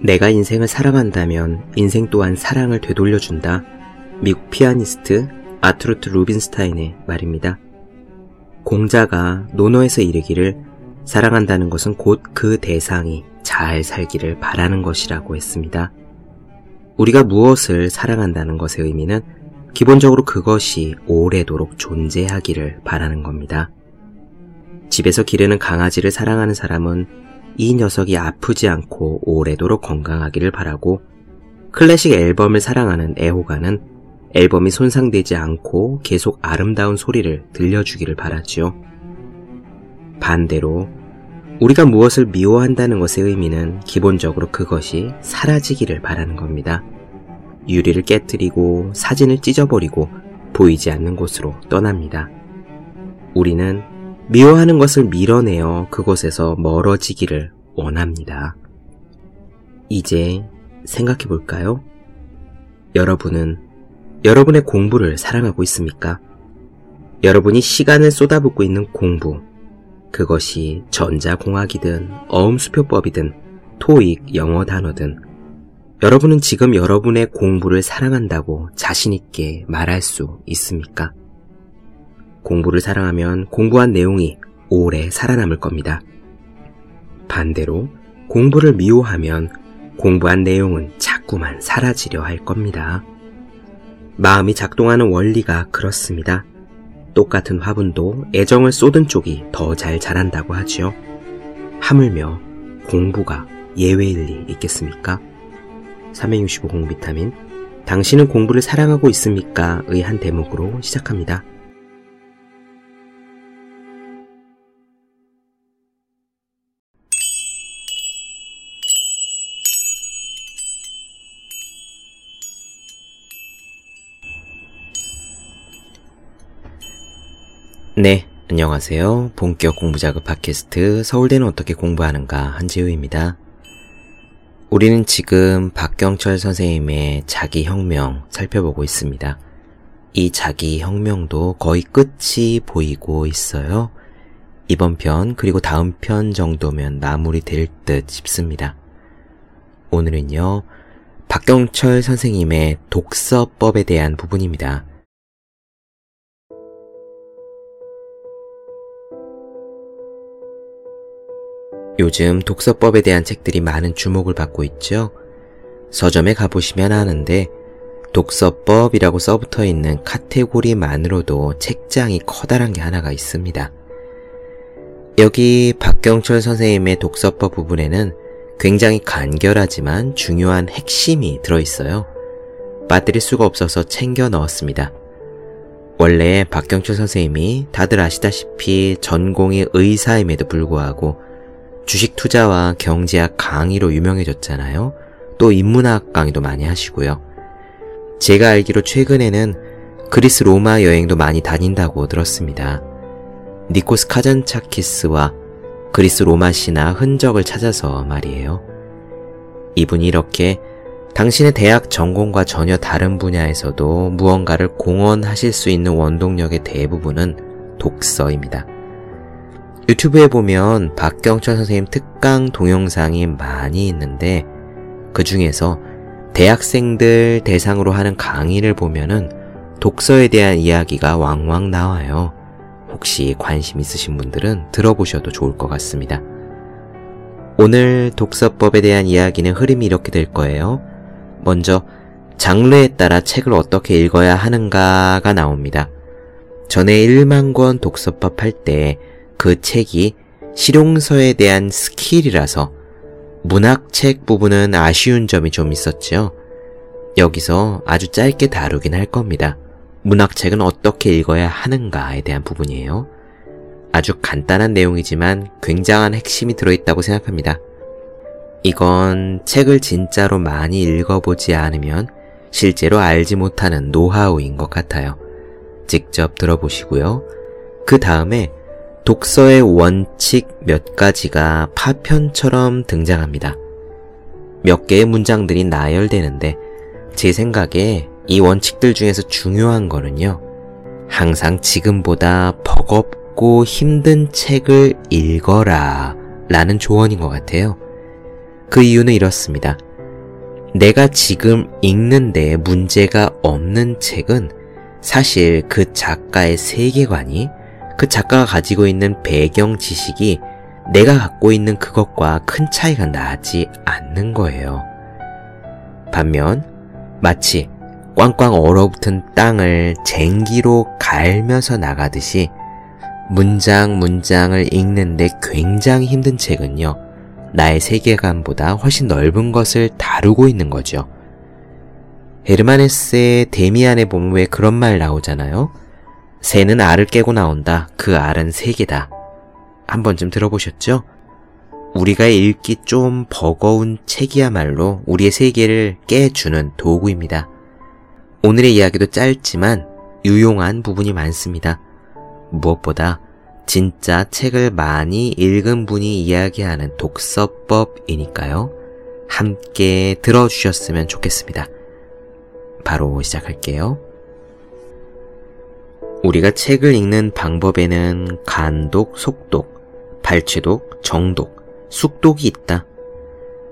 내가 인생을 사랑한다면 인생 또한 사랑을 되돌려준다. 미국 피아니스트 아트루트 루빈스타인의 말입니다. 공자가 논어에서 이르기를 사랑한다는 것은 곧 그 대상이 잘 살기를 바라는 것이라고 했습니다. 우리가 무엇을 사랑한다는 것의 의미는 기본적으로 그것이 오래도록 존재하기를 바라는 겁니다. 집에서 기르는 강아지를 사랑하는 사람은 이 녀석이 아프지 않고 오래도록 건강하기를 바라고 클래식 앨범을 사랑하는 애호가는 앨범이 손상되지 않고 계속 아름다운 소리를 들려주기를 바라지요. 반대로 우리가 무엇을 미워한다는 것의 의미는 기본적으로 그것이 사라지기를 바라는 겁니다. 유리를 깨뜨리고 사진을 찢어버리고 보이지 않는 곳으로 떠납니다. 우리는 미워하는 것을 밀어내어 그곳에서 멀어지기를 원합니다. 이제 생각해 볼까요? 여러분은 여러분의 공부를 사랑하고 있습니까? 여러분이 시간을 쏟아붓고 있는 공부, 그것이 전자공학이든 어음수표법이든 토익 영어 단어든 여러분은 지금 여러분의 공부를 사랑한다고 자신있게 말할 수 있습니까? 공부를 사랑하면 공부한 내용이 오래 살아남을 겁니다. 반대로 공부를 미워하면 공부한 내용은 자꾸만 사라지려 할 겁니다. 마음이 작동하는 원리가 그렇습니다. 똑같은 화분도 애정을 쏟은 쪽이 더 잘 자란다고 하지요. 하물며 공부가 예외일 리 있겠습니까? 365 공 비타민 당신은 공부를 사랑하고 있습니까? 의 한 대목으로 시작합니다. 네, 안녕하세요. 본격 공부자극 팟캐스트 서울대는 어떻게 공부하는가 한지우입니다. 우리는 지금 박경철 선생님의 자기혁명 살펴보고 있습니다. 이 자기혁명도 거의 끝이 보이고 있어요. 이번 편 그리고 다음 편 정도면 마무리될 듯 싶습니다. 오늘은요, 박경철 선생님의 독서법에 대한 부분입니다. 요즘 독서법에 대한 책들이 많은 주목을 받고 있죠. 서점에 가보시면 아는데 독서법이라고 써붙어 있는 카테고리만으로도 책장이 커다란 게 하나가 있습니다. 여기 박경철 선생님의 독서법 부분에는 굉장히 간결하지만 중요한 핵심이 들어있어요. 빠뜨릴 수가 없어서 챙겨 넣었습니다. 원래 박경철 선생님이 다들 아시다시피 전공이 의사임에도 불구하고 주식 투자와 경제학 강의로 유명해졌잖아요. 또 인문학 강의도 많이 하시고요. 제가 알기로 최근에는 그리스 로마 여행도 많이 다닌다고 들었습니다. 니코스 카전차키스와 그리스 로마 시나 흔적을 찾아서 말이에요. 이분이 이렇게 당신의 대학 전공과 전혀 다른 분야에서도 무언가를 공헌하실 수 있는 원동력의 대부분은 독서입니다. 유튜브에 보면 박경철 선생님 특강 동영상이 많이 있는데 그 중에서 대학생들 대상으로 하는 강의를 보면은 독서에 대한 이야기가 왕왕 나와요. 혹시 관심 있으신 분들은 들어보셔도 좋을 것 같습니다. 오늘 독서법에 대한 이야기는 흐름이 이렇게 될 거예요. 먼저 장르에 따라 책을 어떻게 읽어야 하는가가 나옵니다. 전에 1만 권 독서법 할 때 그 책이 실용서에 대한 스킬이라서 문학책 부분은 아쉬운 점이 좀 있었죠. 여기서 아주 짧게 다루긴 할 겁니다. 문학책은 어떻게 읽어야 하는가에 대한 부분이에요. 아주 간단한 내용이지만 굉장한 핵심이 들어있다고 생각합니다. 이건 책을 진짜로 많이 읽어보지 않으면 실제로 알지 못하는 노하우인 것 같아요. 직접 들어보시고요. 그 다음에 독서의 원칙 몇 가지가 파편처럼 등장합니다. 몇 개의 문장들이 나열되는데 제 생각에 이 원칙들 중에서 중요한 거는요. 항상 지금보다 버겁고 힘든 책을 읽어라 라는 조언인 것 같아요. 그 이유는 이렇습니다. 내가 지금 읽는데 문제가 없는 책은 사실 그 작가의 세계관이 그 작가가 가지고 있는 배경 지식이 내가 갖고 있는 그것과 큰 차이가 나지 않는 거예요. 반면 마치 꽝꽝 얼어붙은 땅을 쟁기로 갈면서 나가듯이 문장 문장을 읽는데 굉장히 힘든 책은요. 나의 세계관보다 훨씬 넓은 것을 다루고 있는 거죠. 헤르만헤스의 데미안에 보면 왜 그런 말 나오잖아요. 새는 알을 깨고 나온다. 그 알은 세계다. 한 번쯤 들어보셨죠? 우리가 읽기 좀 버거운 책이야말로 우리의 세계를 깨주는 도구입니다. 오늘의 이야기도 짧지만 유용한 부분이 많습니다. 무엇보다 진짜 책을 많이 읽은 분이 이야기하는 독서법이니까요. 함께 들어주셨으면 좋겠습니다. 바로 시작할게요. 우리가 책을 읽는 방법에는 간독, 속독, 발췌독, 정독, 숙독이 있다.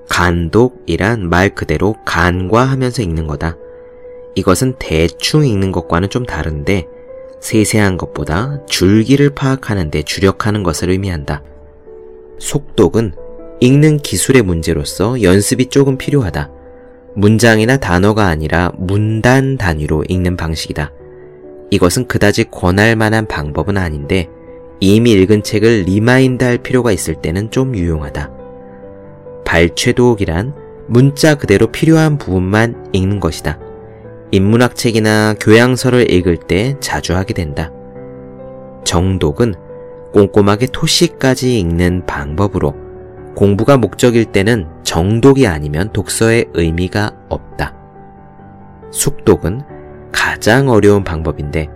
간독이란 말 그대로 간과 하면서 읽는 거다. 이것은 대충 읽는 것과는 좀 다른데 세세한 것보다 줄기를 파악하는 데 주력하는 것을 의미한다. 속독은 읽는 기술의 문제로서 연습이 조금 필요하다. 문장이나 단어가 아니라 문단 단위로 읽는 방식이다. 이것은 그다지 권할 만한 방법은 아닌데 이미 읽은 책을 remind 할 필요가 있을 때는 좀 유용하다. 발췌독이란 문자 그대로 필요한 부분만 읽는 것이다. 인문학 책이나 교양서를 읽을 때 자주 하게 된다. 정독은 꼼꼼하게 토시까지 읽는 방법으로 공부가 목적일 때는 정독이 아니면 독서의 의미가 없다. 숙독은 가장 어려운 방법인데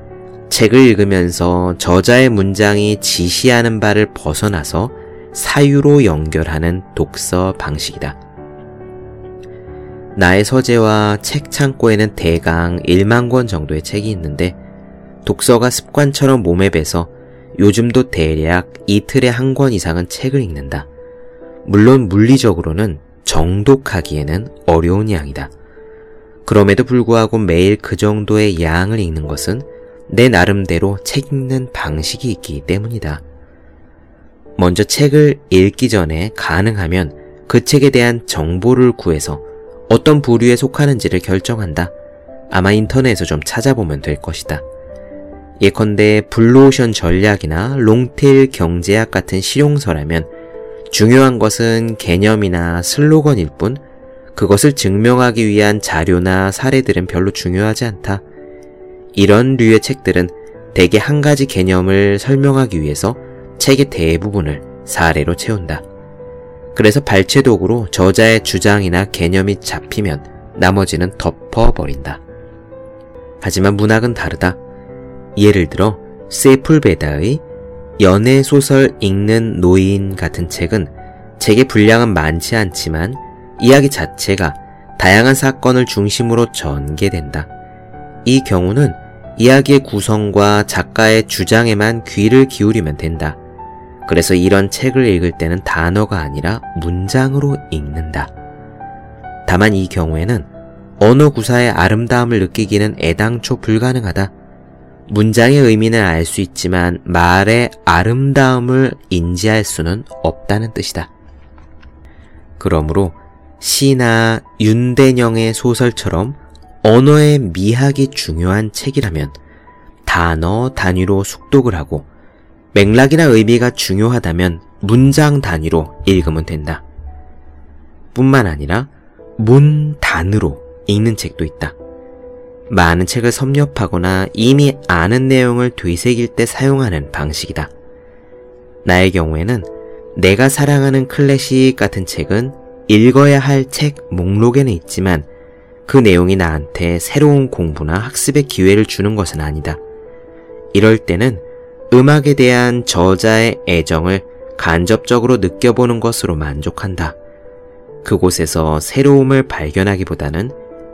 책을 읽으면서 저자의 문장이 지시하는 바를 벗어나서 사유로 연결하는 독서 방식이다. 나의 서재와 책 창고에는 대강 1만 권 정도의 책이 있는데 독서가 습관처럼 몸에 배서 요즘도 대략 이틀에 한 권 이상은 책을 읽는다. 물론 물리적으로는 정독하기에는 어려운 양이다. 그럼에도 불구하고 매일 그 정도의 양을 읽는 것은 내 나름대로 책 읽는 방식이 있기 때문이다. 먼저 책을 읽기 전에 가능하면 그 책에 대한 정보를 구해서 어떤 부류에 속하는지를 결정한다. 아마 인터넷에서 좀 찾아보면 될 것이다. 예컨대 블루오션 전략이나 롱테일 경제학 같은 실용서라면 중요한 것은 개념이나 슬로건일 뿐 그것을 증명하기 위한 자료나 사례들은 별로 중요하지 않다. 이런 류의 책들은 대개 한 가지 개념을 설명하기 위해서 책의 대부분을 사례로 채운다. 그래서 발췌독으로 저자의 주장이나 개념이 잡히면 나머지는 덮어버린다. 하지만 문학은 다르다. 예를 들어 세풀베다의 연애 소설 읽는 노인 같은 책은 책의 분량은 많지 않지만 이야기 자체가 다양한 사건을 중심으로 전개된다. 이 경우는 이야기의 구성과 작가의 주장에만 귀를 기울이면 된다. 그래서 이런 책을 읽을 때는 단어가 아니라 문장으로 읽는다. 다만 이 경우에는 언어 구사의 아름다움을 느끼기는 애당초 불가능하다. 문장의 의미는 알 수 있지만 말의 아름다움을 인지할 수는 없다는 뜻이다. 그러므로 시나 윤대영의 소설처럼 언어의 미학이 중요한 책이라면 단어 단위로 숙독을 하고 맥락이나 의미가 중요하다면 문장 단위로 읽으면 된다. 뿐만 아니라 문 단으로 읽는 책도 있다. 많은 책을 섭렵하거나 이미 아는 내용을 되새길 때 사용하는 방식이다. 나의 경우에는 내가 사랑하는 클래식 같은 책은 읽어야 할 책 목록에는 있지만 그 내용이 나한테 새로운 공부나 학습의 기회를 주는 것은 아니다. 이럴 때는 음악에 대한 저자의 애정을 간접적으로 느껴보는 것으로 만족한다. 그곳에서 새로움을 발견하기보다는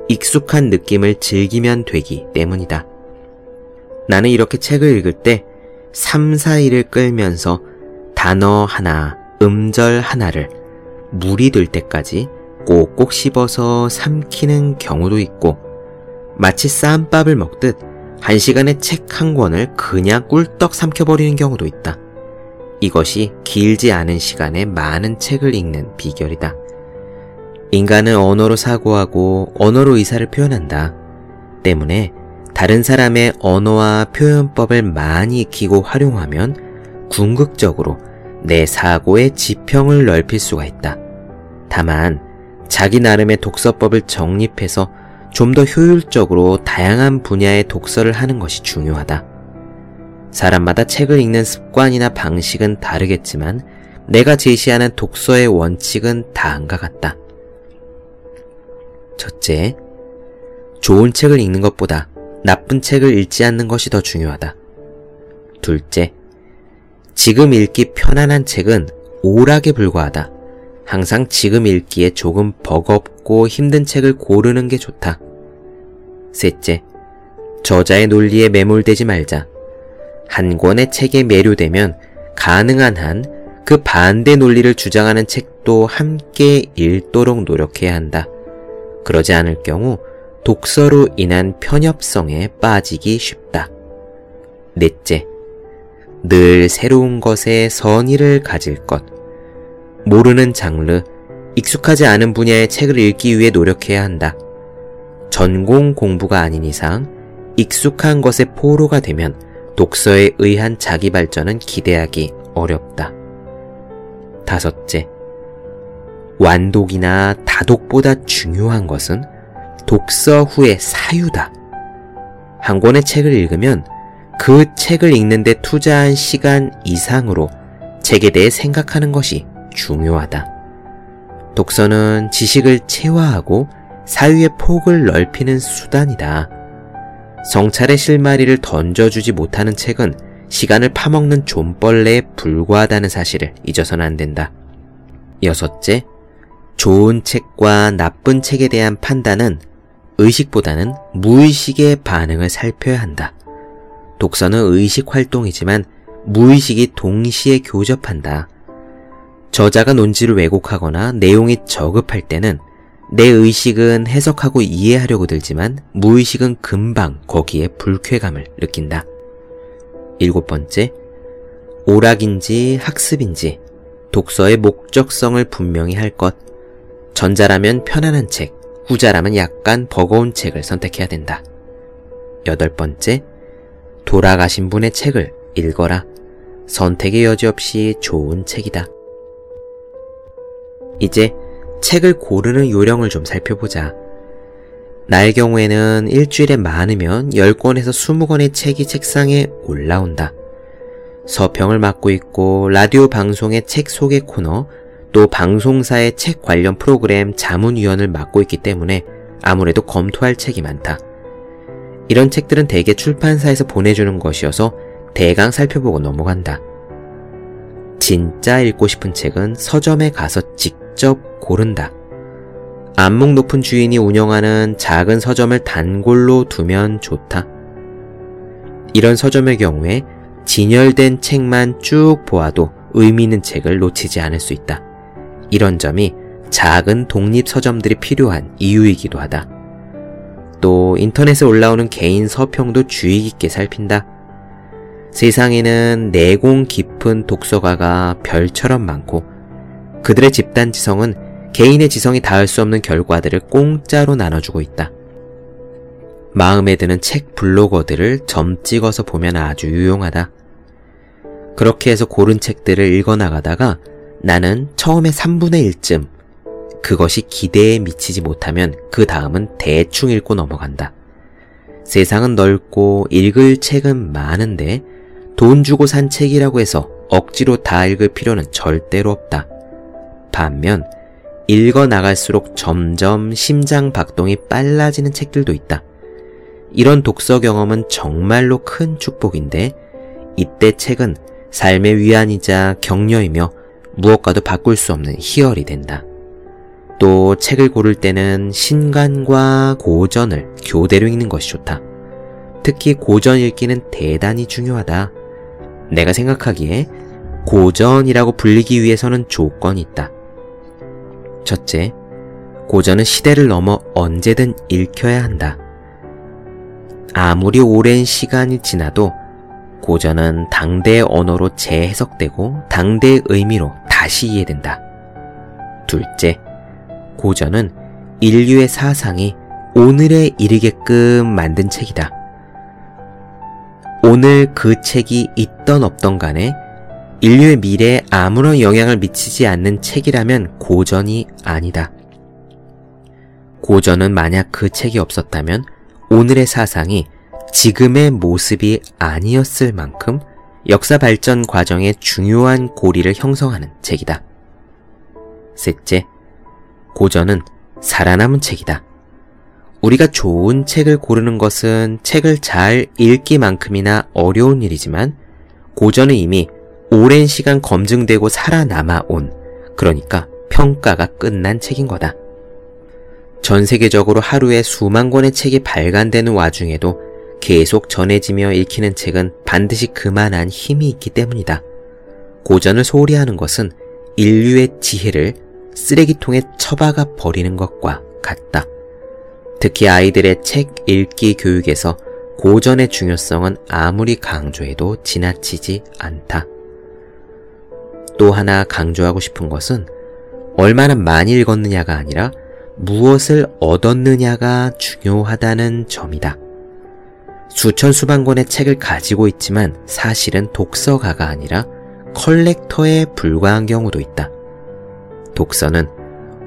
익숙한 느낌을 즐기면 되기 때문이다. 나는 이렇게 책을 읽을 때 3, 4일을 끌면서 단어 하나, 음절 하나를 물이 들 때까지 꼭꼭 씹어서 삼키는 경우도 있고 마치 쌈밥을 먹듯 한 시간에 책 한 권을 그냥 꿀떡 삼켜버리는 경우도 있다. 이것이 길지 않은 시간에 많은 책을 읽는 비결이다. 인간은 언어로 사고하고 언어로 의사를 표현한다. 때문에 다른 사람의 언어와 표현법을 많이 익히고 활용하면 궁극적으로 내 사고의 지평을 넓힐 수가 있다. 다만 자기 나름의 독서법을 정립해서 좀 더 효율적으로 다양한 분야의 독서를 하는 것이 중요하다. 사람마다 책을 읽는 습관이나 방식은 다르겠지만 내가 제시하는 독서의 원칙은 다음과 같다. 첫째, 좋은 책을 읽는 것보다 나쁜 책을 읽지 않는 것이 더 중요하다. 둘째, 지금 읽기 편안한 책은 오락에 불과하다. 항상 지금 읽기에 조금 버겁고 힘든 책을 고르는 게 좋다. 셋째, 저자의 논리에 매몰되지 말자. 한 권의 책에 매료되면 가능한 한 그 반대 논리를 주장하는 책도 함께 읽도록 노력해야 한다. 그러지 않을 경우 독서로 인한 편협성에 빠지기 쉽다. 넷째, 늘 새로운 것에 선의를 가질 것. 모르는 장르, 익숙하지 않은 분야의 책을 읽기 위해 노력해야 한다. 전공 공부가 아닌 이상 익숙한 것에 포로가 되면 독서에 의한 자기 발전은 기대하기 어렵다. 다섯째, 완독이나 다독보다 중요한 것은 독서 후의 사유다. 한 권의 책을 읽으면 그 책을 읽는데 투자한 시간 이상으로 책에 대해 생각하는 것이 중요하다. 독서는 지식을 체화하고 사유의 폭을 넓히는 수단이다. 성찰의 실마리를 던져주지 못하는 책은 시간을 파먹는 존벌레에 불과하다는 사실을 잊어서는 안 된다. 여섯째, 좋은 책과 나쁜 책에 대한 판단은 의식보다는 무의식의 반응을 살펴야 한다. 독서는 의식 활동이지만 무의식이 동시에 교접한다. 저자가 논지를 왜곡하거나 내용이 저급할 때는 내 의식은 해석하고 이해하려고 들지만 무의식은 금방 거기에 불쾌감을 느낀다. 일곱 번째, 오락인지 학습인지 독서의 목적성을 분명히 할 것. 전자라면 편안한 책, 후자라면 약간 버거운 책을 선택해야 된다. 여덟 번째, 돌아가신 분의 책을 읽어라. 선택의 여지 없이 좋은 책이다. 이제 책을 고르는 요령을 좀 살펴보자. 나의 경우에는 일주일에 많으면 10권에서 20권의 책이 책상에 올라온다. 서평을 맡고 있고 라디오 방송의 책 소개 코너, 또 방송사의 책 관련 프로그램 자문위원을 맡고 있기 때문에 아무래도 검토할 책이 많다. 이런 책들은 대개 출판사에서 보내주는 것이어서 대강 살펴보고 넘어간다. 진짜 읽고 싶은 책은 서점에 가서 직접 고른다. 안목 높은 주인이 운영하는 작은 서점을 단골로 두면 좋다. 이런 서점의 경우에 진열된 책만 쭉 보아도 의미 있는 책을 놓치지 않을 수 있다. 이런 점이 작은 독립 서점들이 필요한 이유이기도 하다. 또 인터넷에 올라오는 개인 서평도 주의 깊게 살핀다. 세상에는 내공 깊은 독서가가 별처럼 많고 그들의 집단 지성은 개인의 지성이 닿을 수 없는 결과들을 공짜로 나눠주고 있다. 마음에 드는 책 블로거들을 점 찍어서 보면 아주 유용하다. 그렇게 해서 고른 책들을 읽어나가다가 나는 처음에 3분의 1쯤 그것이 기대에 미치지 못하면 그 다음은 대충 읽고 넘어간다. 세상은 넓고 읽을 책은 많은데 돈 주고 산 책이라고 해서 억지로 다 읽을 필요는 절대로 없다. 반면 읽어 나갈수록 점점 심장 박동이 빨라지는 책들도 있다. 이런 독서 경험은 정말로 큰 축복인데 이때 책은 삶의 위안이자 격려이며 무엇과도 바꿀 수 없는 희열이 된다. 또 책을 고를 때는 신간과 고전을 교대로 읽는 것이 좋다. 특히 고전 읽기는 대단히 중요하다. 내가 생각하기에 고전이라고 불리기 위해서는 조건이 있다. 첫째, 고전은 시대를 넘어 언제든 읽혀야 한다. 아무리 오랜 시간이 지나도 고전은 당대의 언어로 재해석되고 당대의 의미로 다시 이해된다. 둘째, 고전은 인류의 사상이 오늘에 이르게끔 만든 책이다. 오늘 그 책이 있던 없던 간에 인류의 미래에 아무런 영향을 미치지 않는 책이라면 고전이 아니다. 고전은 만약 그 책이 없었다면 오늘의 사상이 지금의 모습이 아니었을 만큼 역사 발전 과정의 중요한 고리를 형성하는 책이다. 셋째, 고전은 살아남은 책이다. 우리가 좋은 책을 고르는 것은 책을 잘 읽기만큼이나 어려운 일이지만 고전은 이미 오랜 시간 검증되고 살아남아 온, 그러니까 평가가 끝난 책인 거다. 전 세계적으로 하루에 수만 권의 책이 발간되는 와중에도 계속 전해지며 읽히는 책은 반드시 그만한 힘이 있기 때문이다. 고전을 소홀히 하는 것은 인류의 지혜를 쓰레기통에 처박아 버리는 것과 같다. 특히 아이들의 책 읽기 교육에서 고전의 중요성은 아무리 강조해도 지나치지 않다. 또 하나 강조하고 싶은 것은 얼마나 많이 읽었느냐가 아니라 무엇을 얻었느냐가 중요하다는 점이다. 수천 수만 권의 책을 가지고 있지만 사실은 독서가가 아니라 컬렉터에 불과한 경우도 있다. 독서는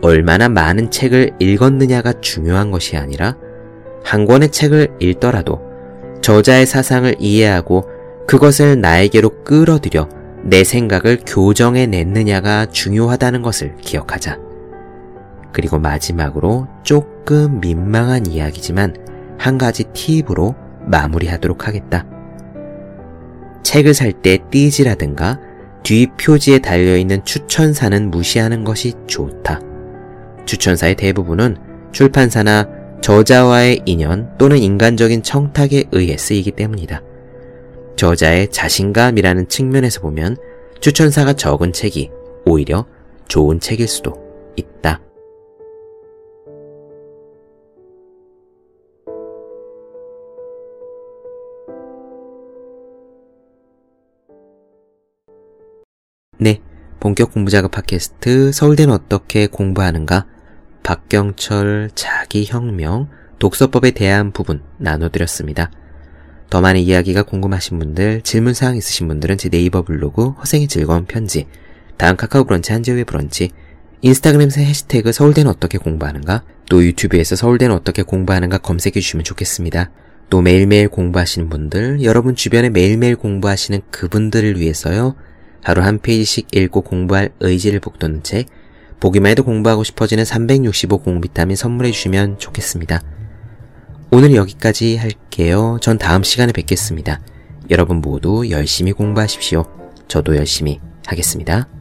얼마나 많은 책을 읽었느냐가 중요한 것이 아니라 한 권의 책을 읽더라도 저자의 사상을 이해하고 그것을 나에게로 끌어들여 내 생각을 교정해 냈느냐가 중요하다는 것을 기억하자. 그리고 마지막으로 조금 민망한 이야기지만 한 가지 팁으로 마무리하도록 하겠다. 책을 살 때 띠지라든가 뒤 표지에 달려있는 추천사는 무시하는 것이 좋다. 추천사의 대부분은 출판사나 저자와의 인연 또는 인간적인 청탁에 의해 쓰이기 때문이다. 저자의 자신감이라는 측면에서 보면 추천사가 적은 책이 오히려 좋은 책일 수도 있다. 네. 본격 공부작업 팟캐스트 서울대는 어떻게 공부하는가? 박경철 자기혁명 독서법에 대한 부분 나눠드렸습니다. 더 많은 이야기가 궁금하신 분들, 질문사항 있으신 분들은 제 네이버 블로그 허생의 즐거운 편지, 다음 카카오 브런치 한지우의 브런치, 인스타그램에서 해시태그 서울대는 어떻게 공부하는가, 또 유튜브에서 서울대는 어떻게 공부하는가 검색해 주시면 좋겠습니다. 또 매일매일 공부하시는 분들, 여러분 주변에 매일매일 공부하시는 그분들을 위해서요, 하루 한 페이지씩 읽고 공부할 의지를 북돋는 책, 보기만 해도 공부하고 싶어지는 365 공비타민 선물해 주시면 좋겠습니다. 오늘 여기까지 할게요. 전 다음 시간에 뵙겠습니다. 여러분 모두 열심히 공부하십시오. 저도 열심히 하겠습니다.